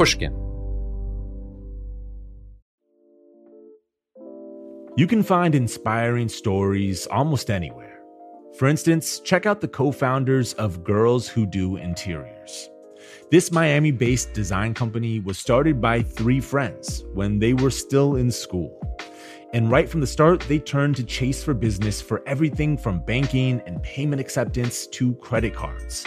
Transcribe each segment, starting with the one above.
Pushkin. You can find inspiring stories almost anywhere. For instance, check out the co founders of Girls Who Do Interiors. This Miami based design company was started by three friends when they were still in school. And right from the start, they turned to Chase for Business for everything from banking and payment acceptance to credit cards.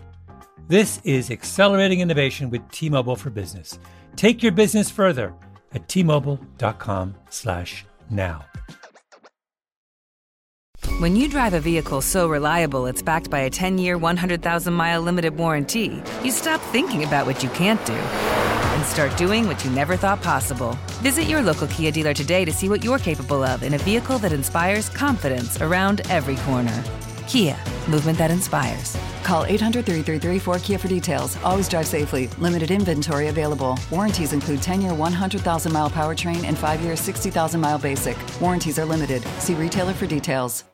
This is accelerating innovation with T-Mobile for Business. Take your business further at t-mobile.com/now. When you drive a vehicle so reliable it's backed by a 10-year, 100,000-mile limited warranty, you stop thinking about what you can't do and start doing what you never thought possible. Visit your local Kia dealer today to see what you're capable of in a vehicle that inspires confidence around every corner. Kia, movement that inspires. Call 800 333 4KIA for details. Always drive safely. Limited inventory available. Warranties include 10 year 100,000 mile powertrain and 5 year 60,000 mile basic. Warranties are limited. See retailer for details.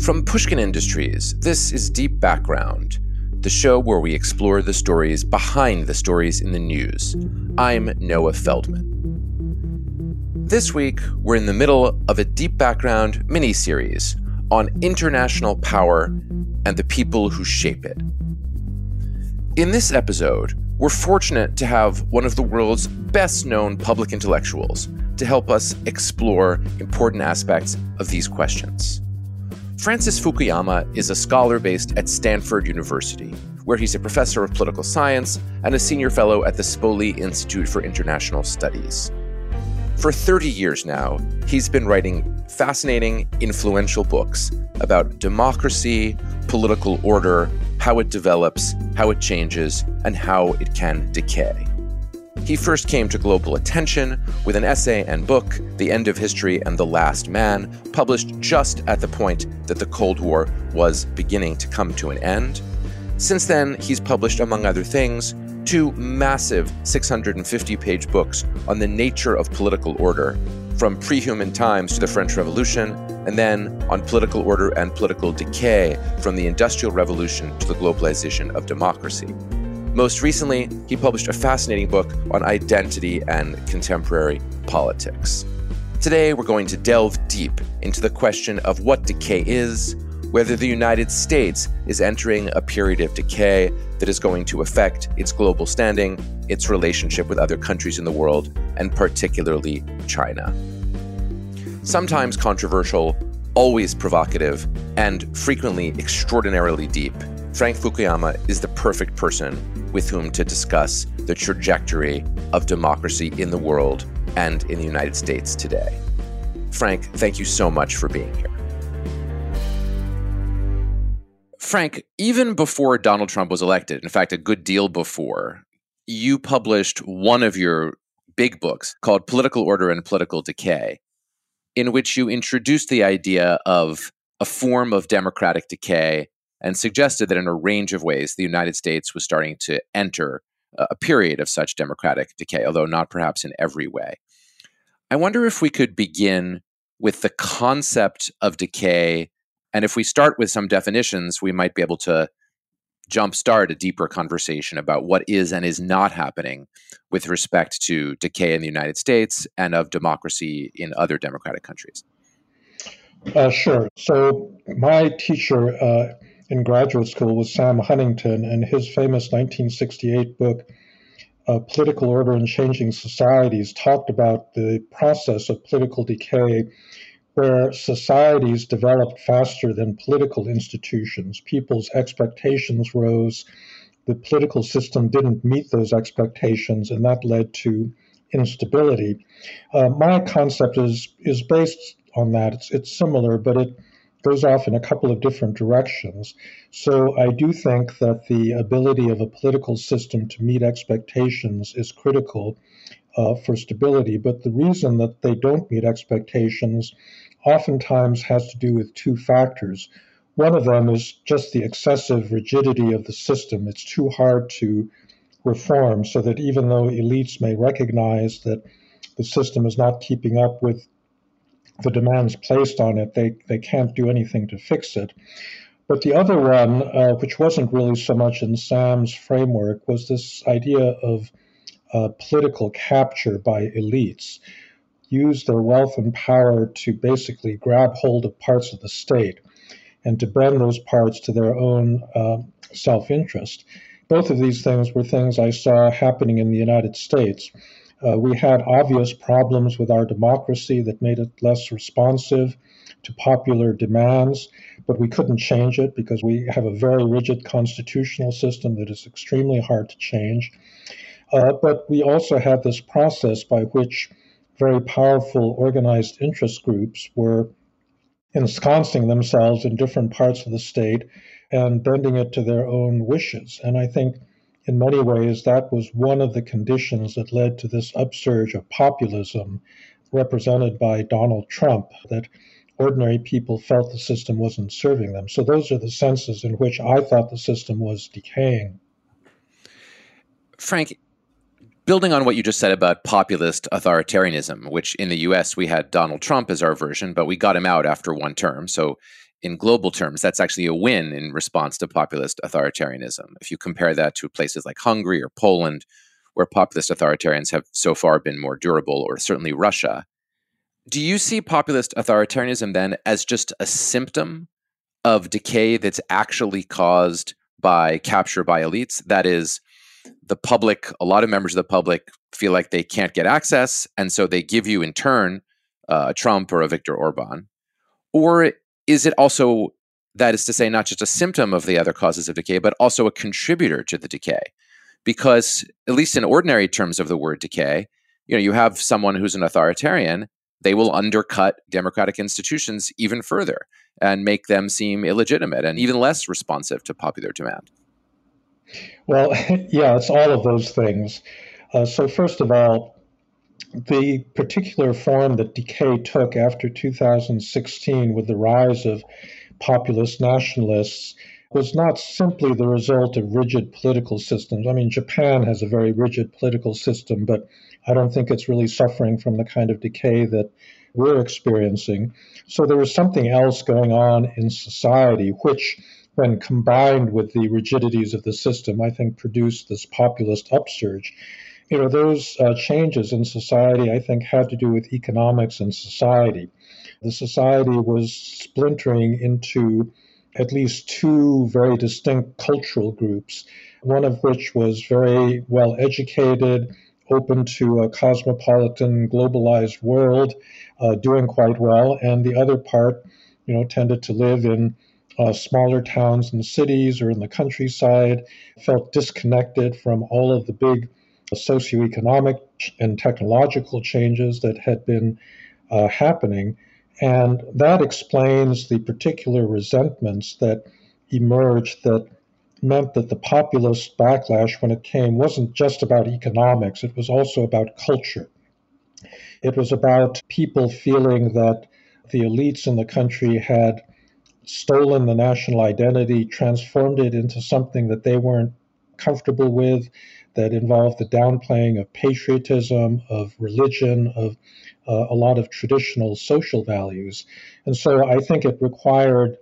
From Pushkin Industries, this is Deep Background, the show where we explore the stories behind the stories in the news. I'm Noah Feldman. This week, we're in the middle of a Deep Background mini series on international power and the people who shape it. In this episode, we're fortunate to have one of the world's best known public intellectuals to help us explore important aspects of these questions. Francis Fukuyama is a scholar based at Stanford University, where he's a professor of political science and a senior fellow at the Spogli Institute for International Studies. For 30 years now, he's been writing fascinating, influential books about democracy, political order, how it develops, how it changes, and how it can decay. He first came to global attention with an essay and book, The End of History and the Last Man, published just at the point that the Cold War was beginning to come to an end. Since then, he's published, among other things, two massive 650 page books on the nature of political order, from pre human times to the French Revolution, and then on political order and political decay, from the Industrial Revolution to the globalization of democracy. Most recently, he published a fascinating book on identity and contemporary politics. Today, we're going to delve deep into the question of what decay is, whether the United States is entering a period of decay that is going to affect its global standing, its relationship with other countries in the world, and particularly China. Sometimes controversial, always provocative, and frequently extraordinarily deep, Frank Fukuyama is the perfect person with whom to discuss the trajectory of democracy in the world and in the United States today. Frank, thank you so much for being here. Frank, even before Donald Trump was elected, in fact, a good deal before, you published one of your big books called Political Order and Political Decay, in which you introduced the idea of a form of democratic decay and suggested that in a range of ways, the United States was starting to enter a period of such democratic decay, although not perhaps in every way. I wonder if we could begin with the concept of decay. And if we start with some definitions, we might be able to jumpstart a deeper conversation about what is and is not happening with respect to decay in the United States and of democracy in other democratic countries. Uh, sure. So, my teacher uh, in graduate school was Sam Huntington, and his famous 1968 book, uh, Political Order and Changing Societies talked about the process of political decay where societies developed faster than political institutions. People's expectations rose. The political system didn't meet those expectations, and that led to instability. Uh, my concept is is based on that. It's, it's similar, but it goes off in a couple of different directions. So I do think that the ability of a political system to meet expectations is critical uh, for stability. But the reason that they don't meet expectations oftentimes has to do with two factors. One of them is just the excessive rigidity of the system. It's too hard to reform, so that even though elites may recognize that the system is not keeping up with the demands placed on it, they, they can't do anything to fix it. But the other one, uh, which wasn't really so much in Sam's framework, was this idea of uh, political capture by elites, use their wealth and power to basically grab hold of parts of the state and to bend those parts to their own uh, self interest. Both of these things were things I saw happening in the United States. Uh, we had obvious problems with our democracy that made it less responsive to popular demands, but we couldn't change it because we have a very rigid constitutional system that is extremely hard to change. Uh, but we also had this process by which very powerful organized interest groups were ensconcing themselves in different parts of the state and bending it to their own wishes. And I think in many ways, that was one of the conditions that led to this upsurge of populism represented by Donald Trump, that ordinary people felt the system wasn't serving them. So those are the senses in which I thought the system was decaying. Frank, building on what you just said about populist authoritarianism, which in the US we had Donald Trump as our version, but we got him out after one term. So in global terms, that's actually a win in response to populist authoritarianism. If you compare that to places like Hungary or Poland, where populist authoritarians have so far been more durable, or certainly Russia, do you see populist authoritarianism then as just a symptom of decay that's actually caused by capture by elites? That is, the public, a lot of members of the public feel like they can't get access, and so they give you in turn uh, a Trump or a Viktor Orban? Or is it also that is to say not just a symptom of the other causes of decay but also a contributor to the decay because at least in ordinary terms of the word decay you know you have someone who's an authoritarian they will undercut democratic institutions even further and make them seem illegitimate and even less responsive to popular demand well yeah it's all of those things uh, so first of all the particular form that decay took after 2016 with the rise of populist nationalists was not simply the result of rigid political systems. I mean, Japan has a very rigid political system, but I don't think it's really suffering from the kind of decay that we're experiencing. So there was something else going on in society, which, when combined with the rigidities of the system, I think produced this populist upsurge you know, those uh, changes in society, I think, had to do with economics and society. The society was splintering into at least two very distinct cultural groups, one of which was very well educated, open to a cosmopolitan, globalized world, uh, doing quite well, and the other part, you know, tended to live in uh, smaller towns and cities or in the countryside, felt disconnected from all of the big socioeconomic and technological changes that had been uh, happening. And that explains the particular resentments that emerged that meant that the populist backlash, when it came, wasn't just about economics, it was also about culture. It was about people feeling that the elites in the country had stolen the national identity, transformed it into something that they weren't comfortable with, that involved the downplaying of patriotism, of religion, of uh, a lot of traditional social values. And so I think it required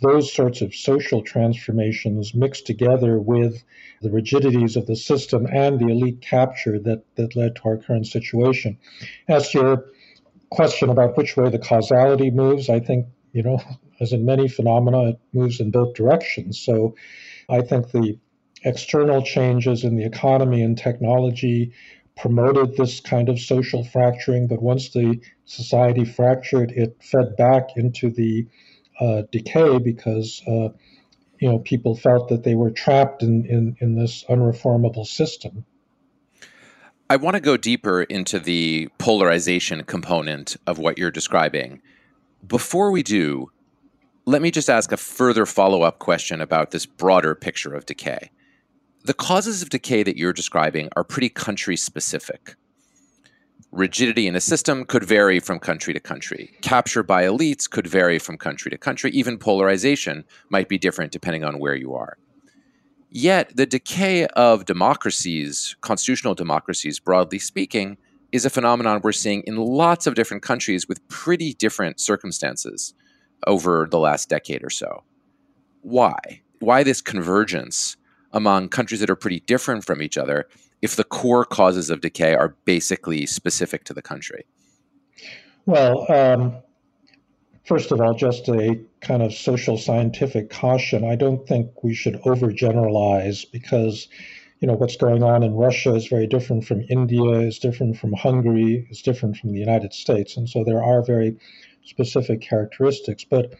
those sorts of social transformations mixed together with the rigidities of the system and the elite capture that, that led to our current situation. As to your question about which way the causality moves, I think, you know, as in many phenomena, it moves in both directions. So I think the external changes in the economy and technology promoted this kind of social fracturing, but once the society fractured, it fed back into the uh, decay because uh, you know people felt that they were trapped in, in, in this unreformable system. I want to go deeper into the polarization component of what you're describing. Before we do, let me just ask a further follow up question about this broader picture of decay. The causes of decay that you're describing are pretty country specific. Rigidity in a system could vary from country to country. Capture by elites could vary from country to country. Even polarization might be different depending on where you are. Yet, the decay of democracies, constitutional democracies, broadly speaking, is a phenomenon we're seeing in lots of different countries with pretty different circumstances over the last decade or so. Why? Why this convergence among countries that are pretty different from each other if the core causes of decay are basically specific to the country? Well, um, first of all, just a kind of social scientific caution. I don't think we should overgeneralize because you know what's going on in Russia is very different from India, is different from Hungary, is different from the United States, and so there are very specific characteristics. But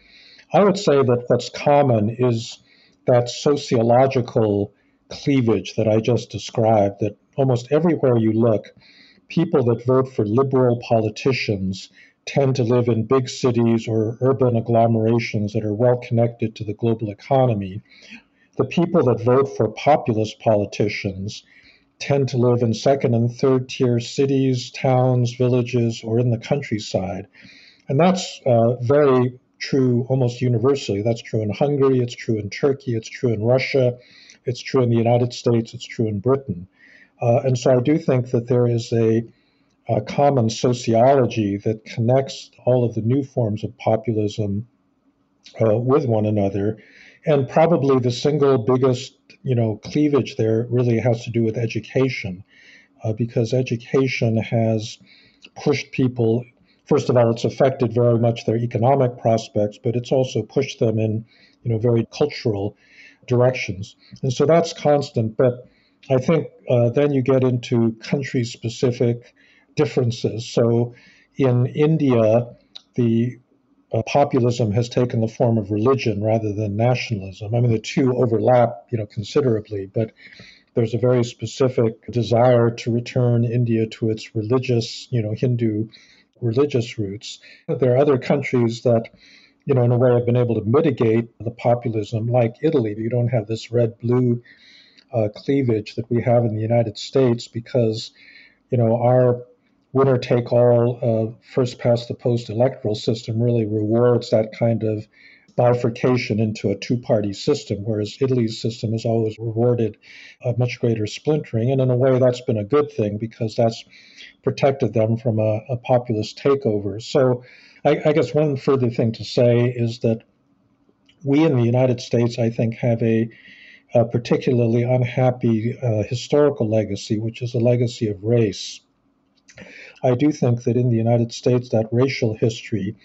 I would say that what's common is that sociological cleavage that I just described, that almost everywhere you look, people that vote for liberal politicians tend to live in big cities or urban agglomerations that are well connected to the global economy. The people that vote for populist politicians tend to live in second and third tier cities, towns, villages, or in the countryside. And that's uh, very true almost universally. That's true in Hungary, it's true in Turkey, it's true in Russia, it's true in the United States, it's true in Britain. Uh, and so I do think that there is a, a, common sociology that connects all of the new forms of populism uh, with one another. And probably the single biggest, you know, cleavage there really has to do with education, uh, because education has pushed people first of all, it's affected very much their economic prospects, but it's also pushed them in, you know, very cultural directions. And so that's constant. But I think uh, then you get into country-specific differences. So in India, the uh, populism has taken the form of religion rather than nationalism. I mean, the two overlap, you know, considerably, but there's a very specific desire to return India to its religious, you know, Hindu religious roots. There are other countries that, you know, in a way have been able to mitigate the populism, like Italy. You don't have this red blue uh, cleavage that we have in the United States because, you know, our winner take all uh, first past the post electoral system really rewards that kind of bifurcation into a two party system, whereas Italy's system has always rewarded a much greater splintering. And in a way, that's been a good thing because that's protected them from a, a populist takeover. So I, I guess one further thing to say is that we in the United States, I think, have a, a particularly unhappy uh, historical legacy, which is a legacy of race. I do think that in the United States, that racial history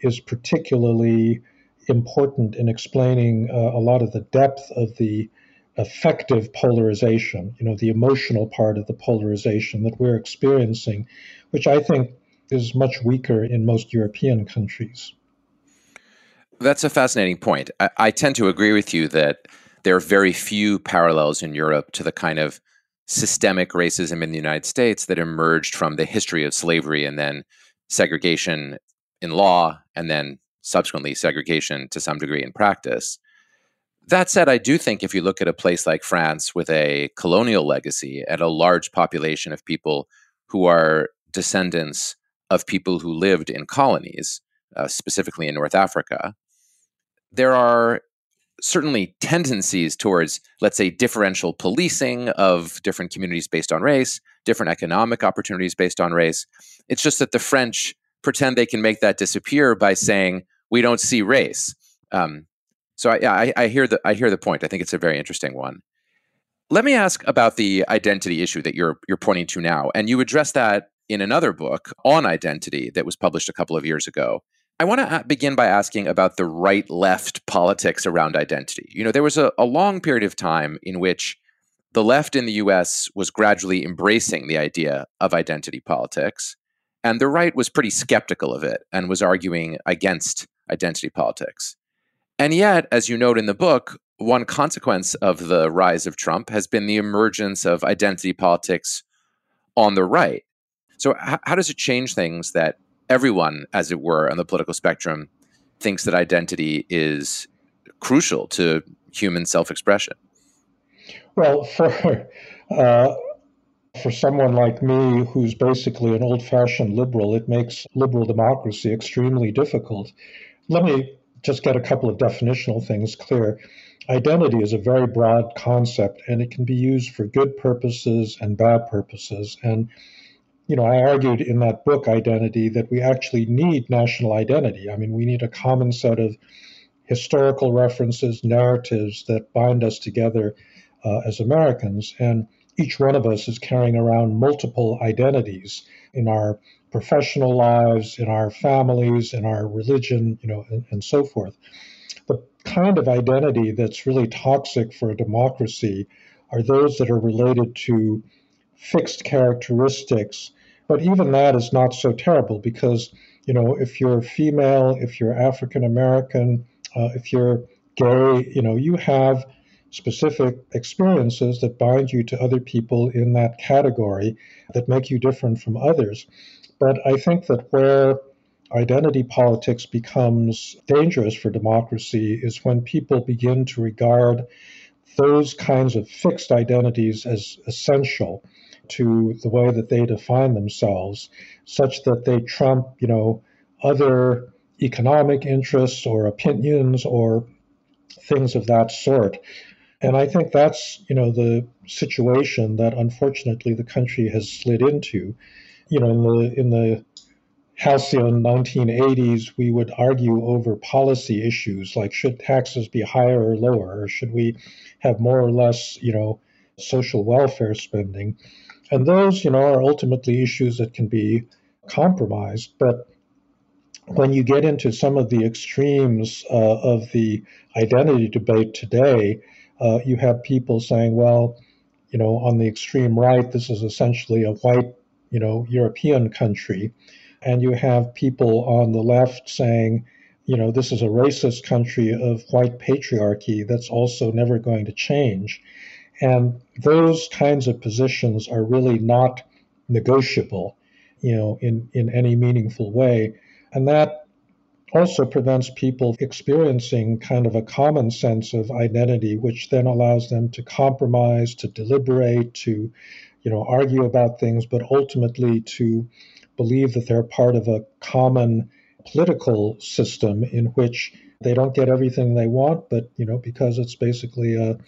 is particularly important in explaining uh, a lot of the depth of the affective polarization, you know, the emotional part of the polarization that we're experiencing, which I think is much weaker in most European countries. That's a fascinating point. I, I tend to agree with you that there are very few parallels in Europe to the kind of systemic racism in the United States that emerged from the history of slavery and then segregation in law and then subsequently segregation to some degree in practice. That said, I do think if you look at a place like France with a colonial legacy and a large population of people who are descendants of people who lived in colonies, uh, specifically in North Africa, there are certainly tendencies towards, let's say, differential policing of different communities based on race, different economic opportunities based on race. It's just that the French pretend they can make that disappear by saying, we don't see race. Um, so I, I, I hear the I hear the point. I think it's a very interesting one. Let me ask about the identity issue that you're you're pointing to now, and you address that in another book on identity that was published a couple of years ago. I want to uh, begin by asking about the right left politics around identity. You know, there was a, a long period of time in which the left in the US was gradually embracing the idea of identity politics, and the right was pretty skeptical of it and was arguing against identity politics. And yet, as you note in the book, one consequence of the rise of Trump has been the emergence of identity politics on the right. So, how does it change things that everyone, as it were, on the political spectrum thinks that identity is crucial to human self expression? Well, for uh, for someone like me, who's basically an old-fashioned liberal, it makes liberal democracy extremely difficult. Let me just get a couple of definitional things clear. Identity is a very broad concept, and it can be used for good purposes and bad purposes. And you know, I argued in that book, Identity, that we actually need national identity. I mean, we need a common set of historical references, narratives that bind us together uh, as Americans. And each one of us is carrying around multiple identities in our professional lives, in our families, in our religion, you know, and, and so forth. The kind of identity that's really toxic for a democracy are those that are related to fixed characteristics but even that is not so terrible because, you know, if you're female, if you're African American, uh, if you're gay, you know, you have specific experiences that bind you to other people in that category that make you different from others. But I think that where identity politics becomes dangerous for democracy is when people begin to regard those kinds of fixed identities as essential to the way that they define themselves, such that they trump, you know, other economic interests or opinions or things of that sort. And I think that's, you know, the situation that unfortunately the country has slid into. You know, in the in the halcyon 1980s, we would argue over policy issues like should taxes be higher or lower, or should we have more or less, you know, social welfare spending. And those, you know, are ultimately issues that can be compromised. But when you get into some of the extremes uh, of the identity debate today, uh, you have people saying, well, you know, on the extreme right, this is essentially a white, you know, European country. And you have people on the left saying, you know, this is a racist country of white patriarchy that's also never going to change. And those kinds of positions are really not negotiable, you know, in, in any meaningful way. And that also prevents people experiencing kind of a common sense of identity, which then allows them to compromise, to deliberate, to, you know, argue about things, but ultimately to believe that they're part of a common political system in which they don't get everything they want, but you know, because it's basically a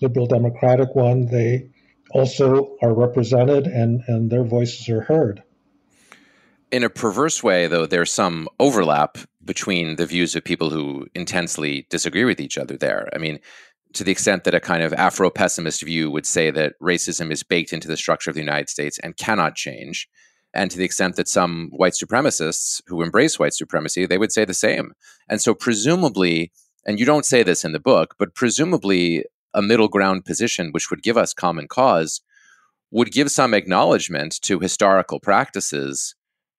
liberal democratic one, they also are represented and, and their voices are heard. In a perverse way, though, there's some overlap between the views of people who intensely disagree with each other there. I mean, to the extent that a kind of Afro pessimist view would say that racism is baked into the structure of the United States and cannot change, and to the extent that some white supremacists who embrace white supremacy, they would say the same. And so, presumably, and you don't say this in the book, but presumably a middle ground position, which would give us common cause, would give some acknowledgement to historical practices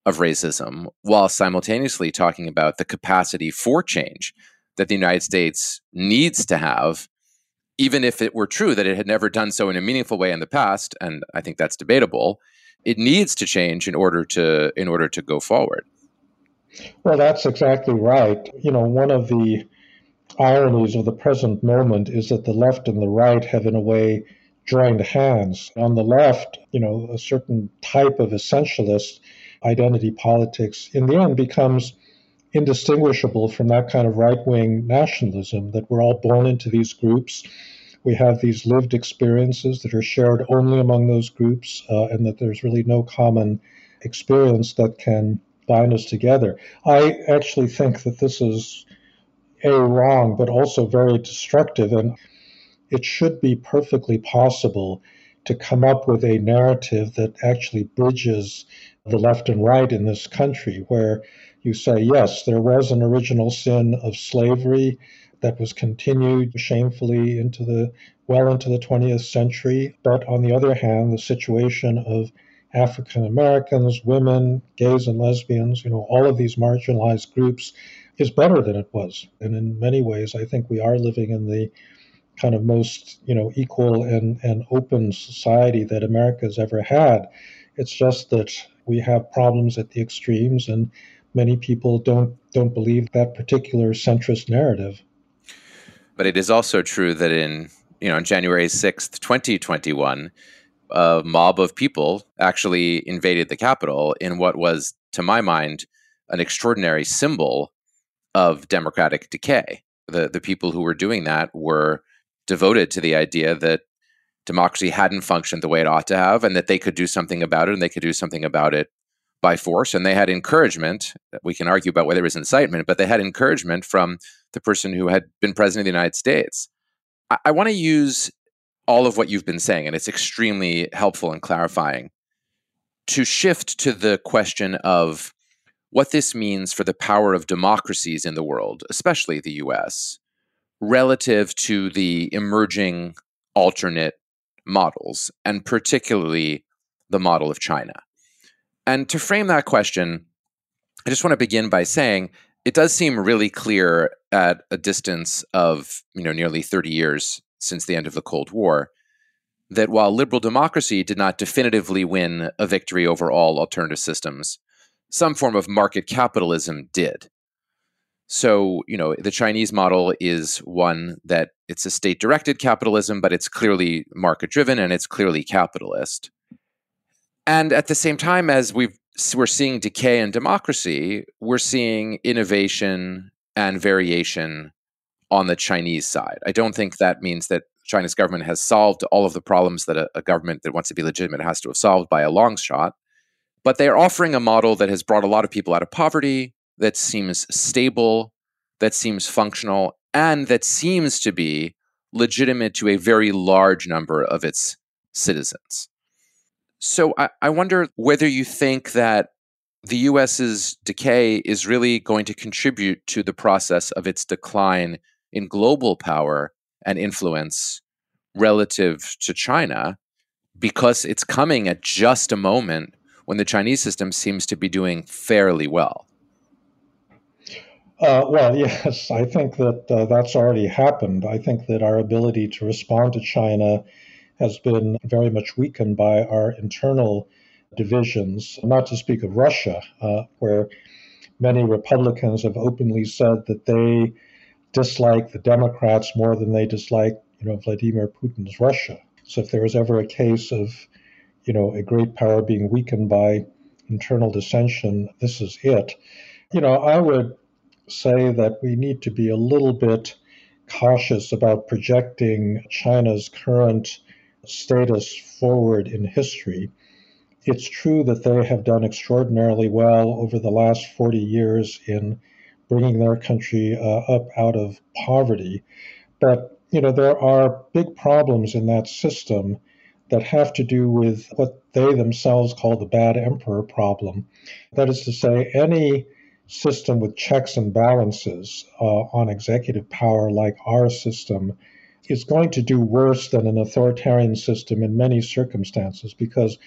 of racism while simultaneously talking about the capacity for change that the United States needs to have, even if it were true that it had never done so in a meaningful way in the past, and I think that's debatable, it needs to change in order to in order to go forward. Well, that's exactly right. You know, one of the ironies of the present moment is that the left and the right have, in a way, joined hands. On the left, you know, a certain type of essentialist identity politics in the end becomes indistinguishable from that kind of right wing nationalism that we're all born into these groups. We have these lived experiences that are shared only among those groups, uh, and that there's really no common experience that can bind us together. I actually think that this is a wrong, but also very destructive. And it should be perfectly possible to come up with a narrative that actually bridges the left and right in this country, where you say, yes, there was an original sin of slavery that was continued shamefully into the well into the 20th century. But on the other hand, the situation of African Americans, women, gays and lesbians, you know, all of these marginalized groups is better than it was. And in many ways, I think we are living in the kind of most, you know, equal and, and open society that America has ever had. It's just that we have problems at the extremes and many people don't don't believe that particular centrist narrative. But it is also true that in you know on January sixth, twenty twenty one, a mob of people actually invaded the Capitol in what was, to my mind, an extraordinary symbol of democratic decay. The the people who were doing that were devoted to the idea that democracy hadn't functioned the way it ought to have and that they could do something about it and they could do something about it by force. And they had encouragement. We can argue about whether it was incitement, but they had encouragement from the person who had been president of the United States. I, I want to use all of what you've been saying, and it's extremely helpful and clarifying, to shift to the question of what this means for the power of democracies in the world, especially the US, relative to the emerging alternate models, and particularly the model of China. And to frame that question, I just want to begin by saying it does seem really clear at a distance of you know nearly 30 years since the end of the Cold War that while liberal democracy did not definitively win a victory over all alternative systems, some form of market capitalism did. So, you know, the Chinese model is one that it's a state directed capitalism, but it's clearly market driven and it's clearly capitalist. And at the same time, as we we're seeing decay in democracy, we're seeing innovation and variation on the Chinese side. I don't think that means that China's government has solved all of the problems that a, a government that wants to be legitimate has to have solved by a long shot. But they are offering a model that has brought a lot of people out of poverty, that seems stable, that seems functional, and that seems to be legitimate to a very large number of its citizens. So I, I wonder whether you think that the US's decay is really going to contribute to the process of its decline in global power and influence relative to China because it's coming at just a moment when the Chinese system seems to be doing fairly well. Uh, well, yes, I think that uh, that's already happened. I think that our ability to respond to China has been very much weakened by our internal divisions, not to speak of Russia, uh, where many Republicans have openly said that they dislike the Democrats more than they dislike, you know, Vladimir Putin's Russia. So if there was ever a case of, you know, a great power being weakened by internal dissension, this is it. You know, I would say that we need to be a little bit cautious about projecting China's current status forward in history. It's true that they have done extraordinarily well over the last 40 years in bringing their country uh, up out of poverty. But, you know, there are big problems in that system that have to do with what they themselves call the bad emperor problem. That is to say, any system with checks and balances uh, on executive power like our system is going to do worse than an authoritarian system in many circumstances because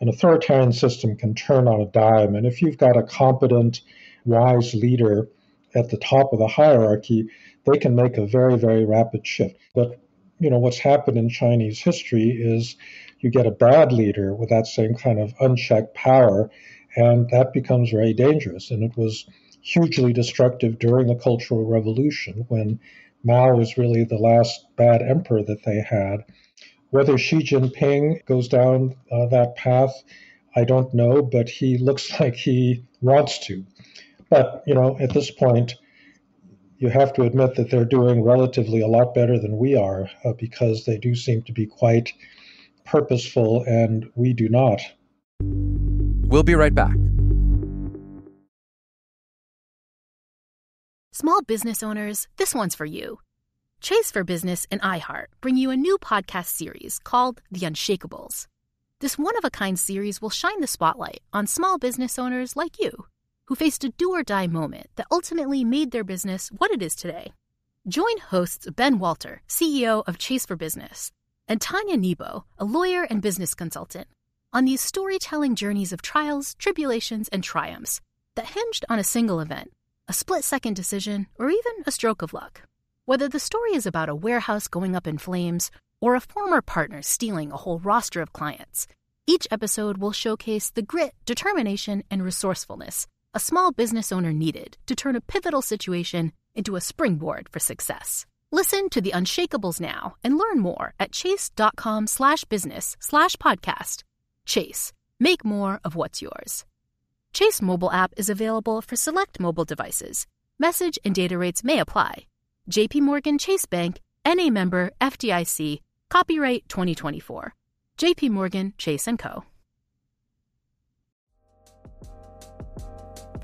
an authoritarian system can turn on a dime. And if you've got a competent, wise leader at the top of the hierarchy, they can make a very, very rapid shift. But you know what's happened in Chinese history is you get a bad leader with that same kind of unchecked power, and that becomes very dangerous. And it was hugely destructive during the Cultural Revolution when Mao was really the last bad emperor that they had. Whether Xi Jinping goes down uh, that path, I don't know, but he looks like he wants to. But, you know, at this point, you have to admit that they're doing relatively a lot better than we are uh, because they do seem to be quite purposeful and we do not. We'll be right back. Small business owners, this one's for you. Chase for Business and iHeart bring you a new podcast series called The Unshakables. This one of a kind series will shine the spotlight on small business owners like you who faced a do or die moment that ultimately made their business what it is today. Join hosts Ben Walter, CEO of Chase for Business, and Tanya Nebo, a lawyer and business consultant, on these storytelling journeys of trials, tribulations, and triumphs that hinged on a single event, a split second decision, or even a stroke of luck. Whether the story is about a warehouse going up in flames or a former partner stealing a whole roster of clients, each episode will showcase the grit, determination, and resourcefulness a small business owner needed to turn a pivotal situation into a springboard for success. Listen to the Unshakables now and learn more at chase.com slash business slash podcast. Chase, make more of what's yours. Chase mobile app is available for select mobile devices. Message and data rates may apply. JP Morgan Chase Bank, NA member FDIC, copyright 2024. JP Morgan Chase & Co.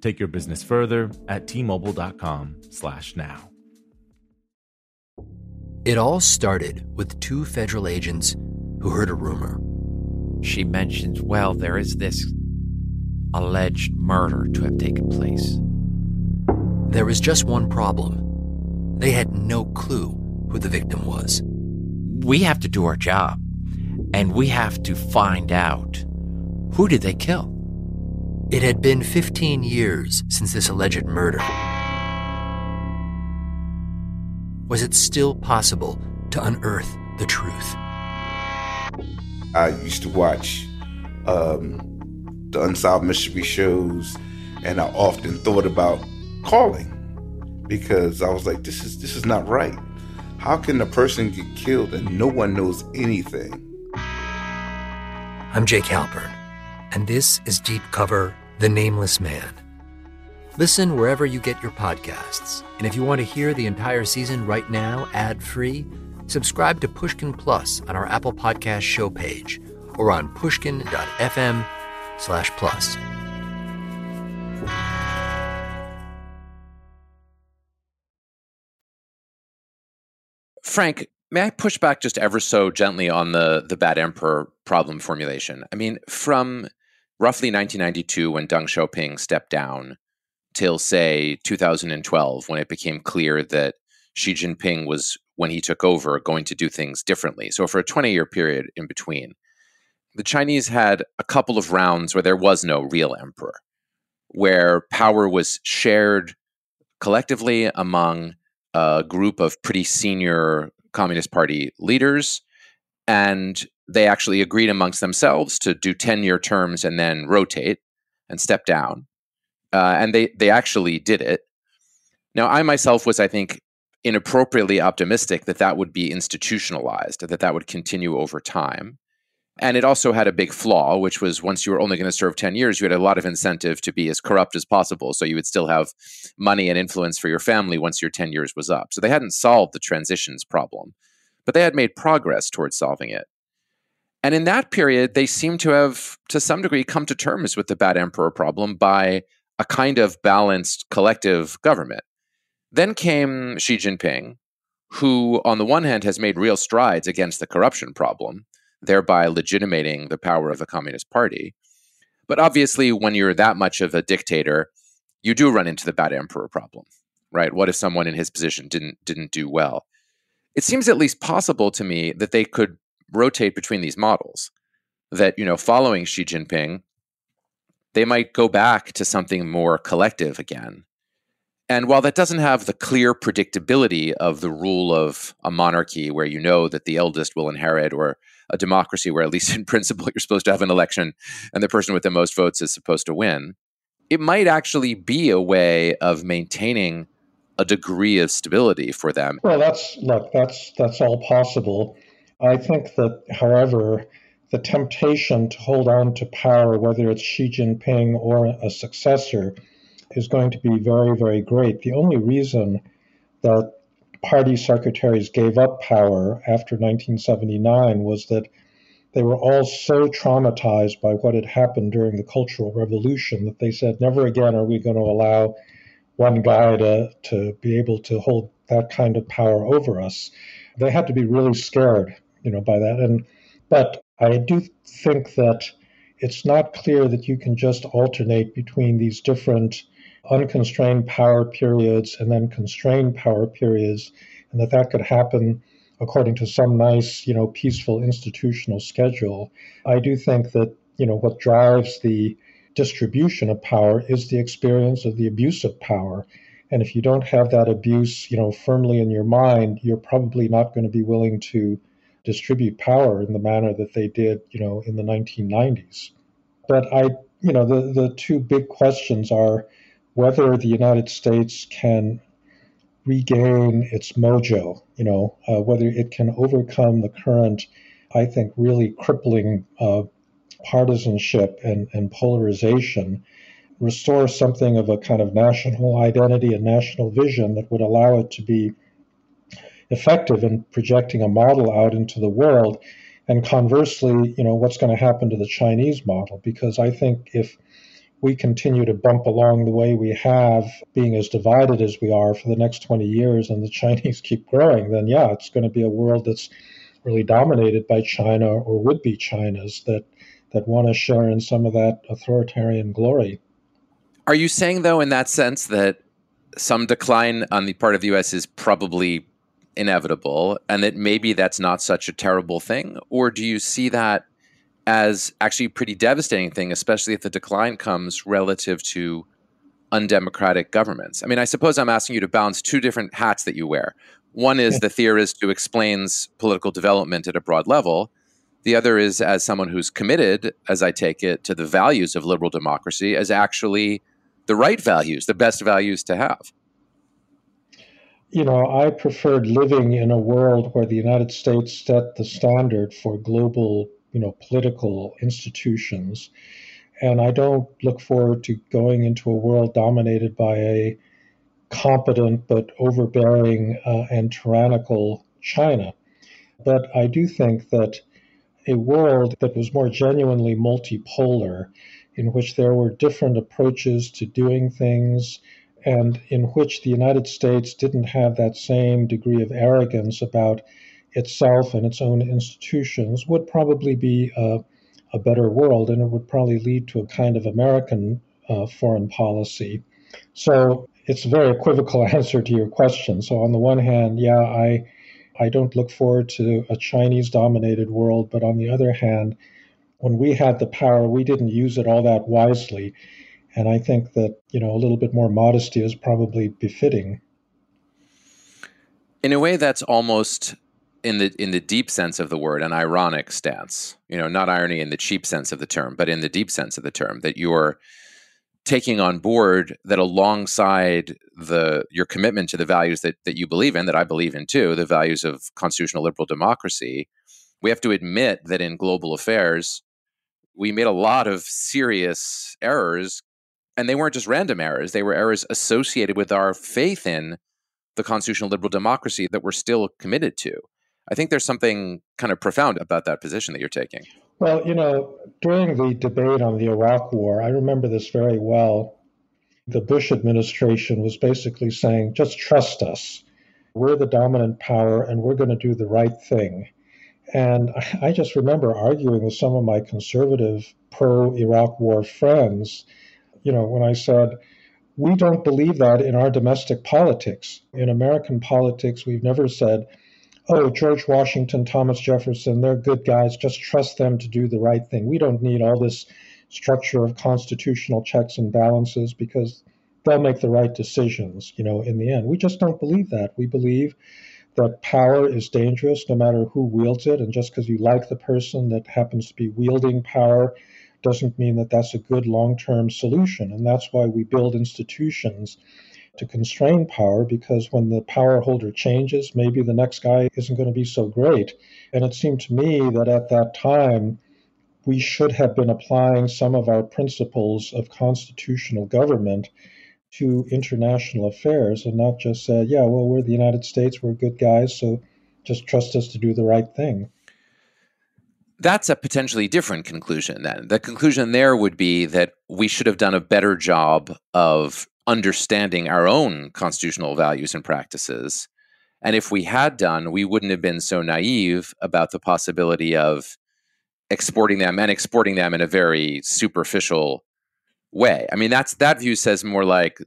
Take your business further at tmobile.com slash now. It all started with two federal agents who heard a rumor. She mentions, well, there is this alleged murder to have taken place. There was just one problem. They had no clue who the victim was. We have to do our job, and we have to find out who did they kill? It had been 15 years since this alleged murder. Was it still possible to unearth the truth? I used to watch um, the Unsolved Mystery shows, and I often thought about calling because I was like, this is this is not right. How can a person get killed and no one knows anything? I'm Jake Halpern, and this is Deep Cover The Nameless Man. Listen wherever you get your podcasts. And if you want to hear the entire season right now, ad free, subscribe to Pushkin Plus on our Apple Podcast show page or on pushkin.fm slash plus. Frank, may I push back just ever so gently on the the bad emperor problem formulation? I mean, from roughly 1992 when Deng Xiaoping stepped down till say 2012 when it became clear that Xi Jinping was when he took over going to do things differently. So for a 20 year period in between, the Chinese had a couple of rounds where there was no real emperor, where power was shared collectively among a group of pretty senior Communist Party leaders, and they actually agreed amongst themselves to do 10 year terms and then rotate and step down. Uh, and they, they actually did it. Now, I myself was, I think, inappropriately optimistic that that would be institutionalized, that that would continue over time. And it also had a big flaw, which was once you were only going to serve 10 years, you had a lot of incentive to be as corrupt as possible. So you would still have money and influence for your family once your 10 years was up. So they hadn't solved the transitions problem, but they had made progress towards solving it. And in that period, they seem to have, to some degree, come to terms with the bad emperor problem by a kind of balanced collective government. Then came Xi Jinping, who, on the one hand, has made real strides against the corruption problem thereby legitimating the power of the Communist Party. But obviously, when you're that much of a dictator, you do run into the bad emperor problem, right? What if someone in his position didn't didn't do well? It seems at least possible to me that they could rotate between these models. That you know, following Xi Jinping, they might go back to something more collective again. And while that doesn't have the clear predictability of the rule of a monarchy where you know that the eldest will inherit or a democracy where, at least in principle, you're supposed to have an election and the person with the most votes is supposed to win, it might actually be a way of maintaining a degree of stability for them. Well, that's look, that's that's all possible. I think that, however, the temptation to hold on to power, whether it's Xi Jinping or a successor, is going to be very, very great. The only reason that party secretaries gave up power after 1979 was that they were all so traumatized by what had happened during the Cultural Revolution that they said, never again are we going to allow one guy to, to be able to hold that kind of power over us. They had to be really scared, you know, by that. And but I do think that it's not clear that you can just alternate between these different unconstrained power periods and then constrained power periods, and that that could happen according to some nice, you know, peaceful institutional schedule. I do think that, you know, what drives the distribution of power is the experience of the abuse of power. And if you don't have that abuse, you know, firmly in your mind, you're probably not going to be willing to distribute power in the manner that they did, you know, in the 1990s. But I, you know, the, the two big questions are whether the United States can regain its mojo, you know, uh, whether it can overcome the current, I think, really crippling uh, partisanship and, and polarization, restore something of a kind of national identity and national vision that would allow it to be effective in projecting a model out into the world. And conversely, you know, what's going to happen to the Chinese model? Because I think if we continue to bump along the way we have, being as divided as we are for the next 20 years, and the Chinese keep growing, then yeah, it's going to be a world that's really dominated by China or would be China's that that want to share in some of that authoritarian glory. Are you saying, though, in that sense, that some decline on the part of the U.S. is probably inevitable, and that maybe that's not such a terrible thing, or do you see that as actually a pretty devastating thing, especially if the decline comes relative to undemocratic governments. I mean, I suppose I'm asking you to balance two different hats that you wear. One is the theorist who explains political development at a broad level. The other is as someone who's committed, as I take it, to the values of liberal democracy as actually the right values, the best values to have. You know, I preferred living in a world where the United States set the standard for global you know, political institutions. And I don't look forward to going into a world dominated by a competent but overbearing uh, and tyrannical China. But I do think that a world that was more genuinely multipolar, in which there were different approaches to doing things, and in which the United States didn't have that same degree of arrogance about itself and its own institutions would probably be a, a better world, and it would probably lead to a kind of American uh, foreign policy. So it's a very equivocal answer to your question. So on the one hand, yeah, I I don't look forward to a Chinese dominated world, but on the other hand, when we had the power, we didn't use it all that wisely. And I think that, you know, a little bit more modesty is probably befitting. In a way, that's almost in the in the deep sense of the word an ironic stance you know not irony in the cheap sense of the term but in the deep sense of the term that you're taking on board that alongside the your commitment to the values that that you believe in that I believe in too the values of constitutional liberal democracy we have to admit that in global affairs we made a lot of serious errors and they weren't just random errors they were errors associated with our faith in the constitutional liberal democracy that we're still committed to I think there's something kind of profound about that position that you're taking. Well, you know, during the debate on the Iraq War, I remember this very well. The Bush administration was basically saying, just trust us. We're the dominant power and we're going to do the right thing. And I just remember arguing with some of my conservative pro Iraq war friends, you know, when I said, we don't believe that in our domestic politics. In American politics, we've never said, oh, George Washington, Thomas Jefferson, they're good guys. Just trust them to do the right thing. We don't need all this structure of constitutional checks and balances because they'll make the right decisions, you know, in the end. We just don't believe that. We believe that power is dangerous no matter who wields it. And just because you like the person that happens to be wielding power doesn't mean that that's a good long term solution. And that's why we build institutions to constrain power because when the power holder changes, maybe the next guy isn't going to be so great. And it seemed to me that at that time, we should have been applying some of our principles of constitutional government to international affairs and not just say, yeah, well, we're the United States, we're good guys, so just trust us to do the right thing. That's a potentially different conclusion then. The conclusion there would be that we should have done a better job of understanding our own constitutional values and practices. And if we had done, we wouldn't have been so naive about the possibility of exporting them and exporting them in a very superficial way. I mean, that's that view says more like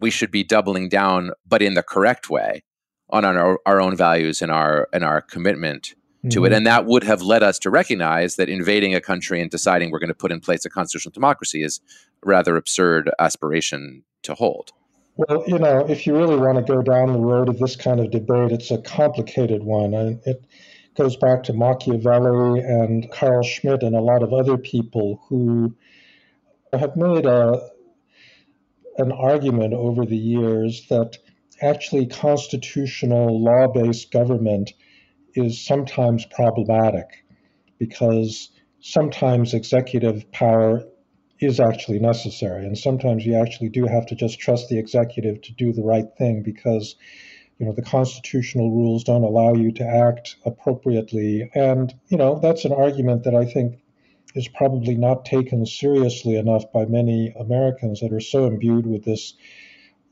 we should be doubling down, but in the correct way, on our, our own values and our and our commitment. To it. Mm-hmm. And that would have led us to recognize that invading a country and deciding we're going to put in place a constitutional democracy is a rather absurd aspiration to hold. Well, you know, if you really want to go down the road of this kind of debate, it's a complicated one. And it goes back to Machiavelli and Carl Schmitt and a lot of other people who have made a, an argument over the years that actually constitutional law based government is sometimes problematic because sometimes executive power is actually necessary and sometimes you actually do have to just trust the executive to do the right thing because you know the constitutional rules don't allow you to act appropriately. And you know that's an argument that i think is probably not taken seriously enough by many Americans that are so imbued with this,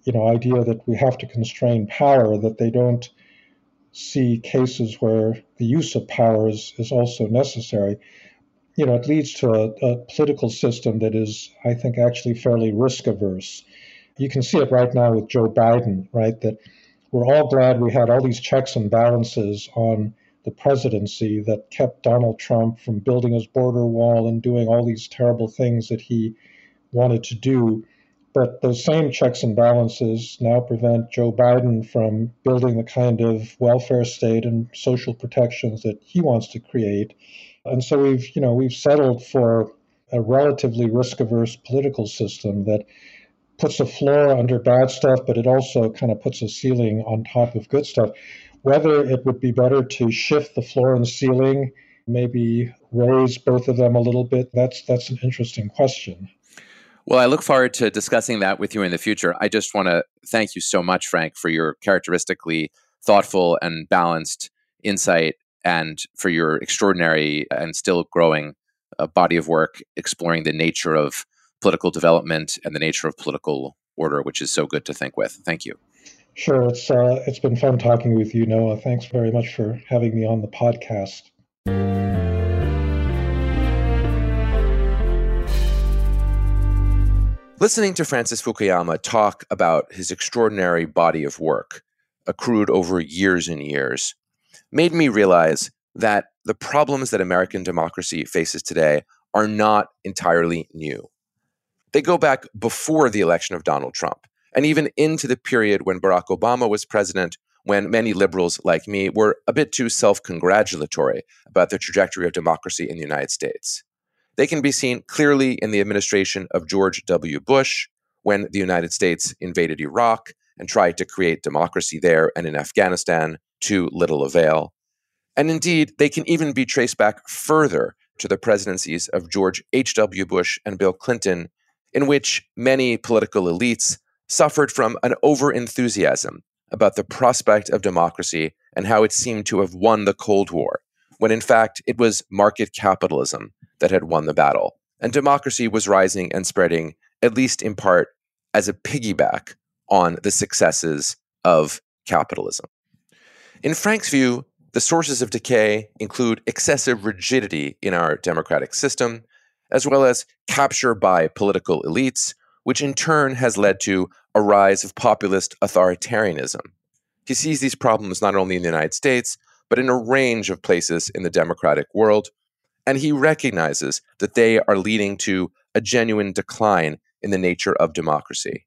you know, idea that we have to constrain power that they don't see cases where the use of power is, is also necessary. You know, it leads to a, a political system that is, I think, actually fairly risk averse. You can see it right now with Joe Biden, right? That we're all glad we had all these checks and balances on the presidency that kept Donald Trump from building his border wall and doing all these terrible things that he wanted to do. But those same checks and balances now prevent Joe Biden from building the kind of welfare state and social protections that he wants to create. And so we've, you know, we've settled for a relatively risk-averse political system that puts a floor under bad stuff, but it also kind of puts a ceiling on top of good stuff. Whether it would be better to shift the floor and ceiling, maybe raise both of them a little bit, that's that's an interesting question. Well, I look forward to discussing that with you in the future. I just want to thank you so much, Frank, for your characteristically thoughtful and balanced insight and for your extraordinary and still growing uh, body of work exploring the nature of political development and the nature of political order, which is so good to think with. Thank you. Sure. It's uh, it's been fun talking with you, Noah. Thanks very much for having me on the podcast. Listening to Francis Fukuyama talk about his extraordinary body of work, accrued over years and years, made me realize that the problems that American democracy faces today are not entirely new. They go back before the election of Donald Trump and even into the period when Barack Obama was president, when many liberals like me were a bit too self congratulatory about the trajectory of democracy in the United States. They can be seen clearly in the administration of George W. Bush when the United States invaded Iraq and tried to create democracy there and in Afghanistan to little avail. And indeed, they can even be traced back further to the presidencies of George H.W. Bush and Bill Clinton, in which many political elites suffered from an overenthusiasm about the prospect of democracy and how it seemed to have won the Cold War, when in fact it was market capitalism that had won the battle. And democracy was rising and spreading, at least in part, as a piggyback on the successes of capitalism. In Frank's view, the sources of decay include excessive rigidity in our democratic system, as well as capture by political elites which in turn has led to a rise of populist authoritarianism. He sees these problems not only in the United States, but in a range of places in the democratic world, and he recognizes that they are leading to a genuine decline in the nature of democracy.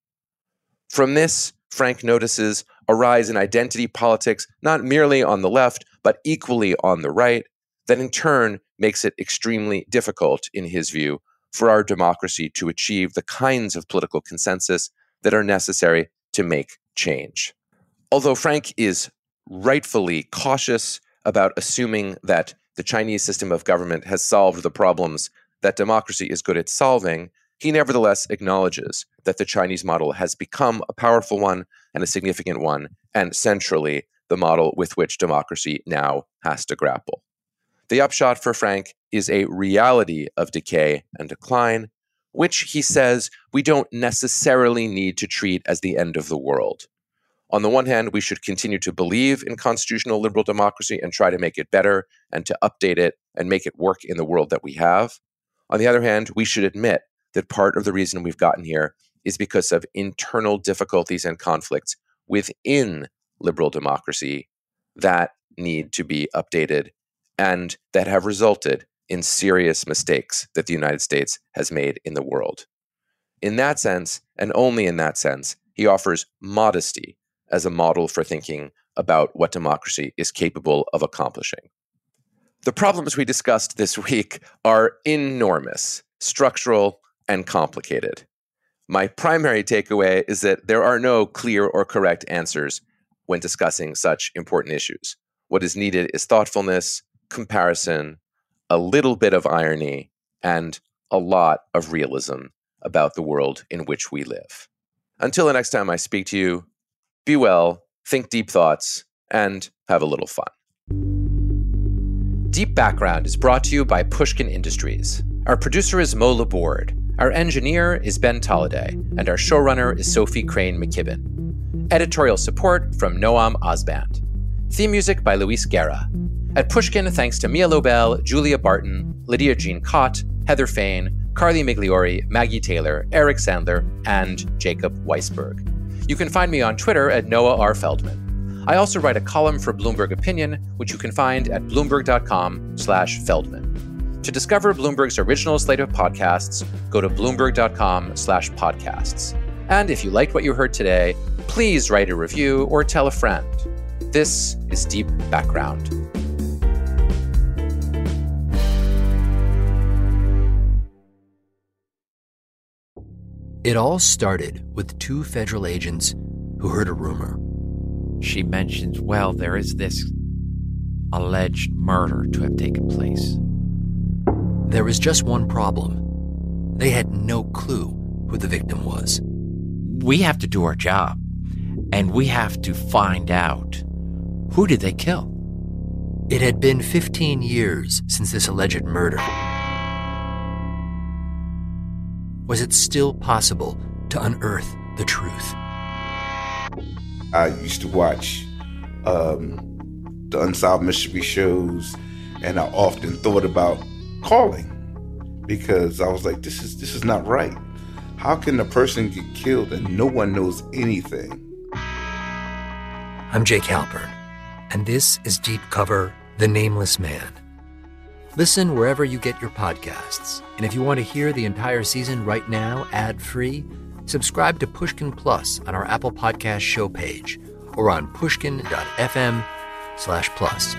From this, Frank notices a rise in identity politics, not merely on the left, but equally on the right, that in turn makes it extremely difficult, in his view, for our democracy to achieve the kinds of political consensus that are necessary to make change. Although Frank is rightfully cautious about assuming that the Chinese system of government has solved the problems that democracy is good at solving, he nevertheless acknowledges that the Chinese model has become a powerful one and a significant one, and centrally, the model with which democracy now has to grapple. The upshot for Frank is a reality of decay and decline, which he says we don't necessarily need to treat as the end of the world. On the one hand, we should continue to believe in constitutional liberal democracy and try to make it better and to update it and make it work in the world that we have. On the other hand, we should admit that part of the reason we've gotten here is because of internal difficulties and conflicts within liberal democracy that need to be updated and that have resulted in serious mistakes that the United States has made in the world. In that sense, and only in that sense, he offers modesty as a model for thinking about what democracy is capable of accomplishing. The problems we discussed this week are enormous, structural, and complicated. My primary takeaway is that there are no clear or correct answers when discussing such important issues. What is needed is thoughtfulness, comparison, a little bit of irony, and a lot of realism about the world in which we live. Until the next time I speak to you, be well, think deep thoughts, and have a little fun. Deep Background is brought to you by Pushkin Industries. Our producer is Mo Laborde. Our engineer is Ben Tolliday, and our showrunner is Sophie Crane McKibben. Editorial support from Noam Osband. Theme music by Luis Guerra. At Pushkin, thanks to Mia Lobel, Julia Barton, Lydia Jean Cott, Heather Fain, Carly Migliori, Maggie Taylor, Eric Sandler, and Jacob Weisberg. You can find me on Twitter at Noah R. Feldman. I also write a column for Bloomberg Opinion, which you can find at bloomberg.com slash Feldman. To discover Bloomberg's original slate of podcasts, go to bloomberg.com slash podcasts. And if you liked what you heard today, please write a review or tell a friend. This is Deep Background. It all started with two federal agents who heard a rumor. She mentions, well, there is this alleged murder to have taken place. There was just one problem. They had no clue who the victim was. We have to do our job, and we have to find out who did they kill? It had been 15 years since this alleged murder. Was it still possible to unearth the truth? I used to watch um, the Unsolved Mystery shows, and I often thought about calling because I was like, "This is this is not right. How can a person get killed and no one knows anything?" I'm Jake Halpern, and this is Deep Cover: The Nameless Man. Listen wherever you get your podcasts. And if you want to hear the entire season right now, ad free, subscribe to Pushkin Plus on our Apple Podcast show page or on pushkin.fm slash plus.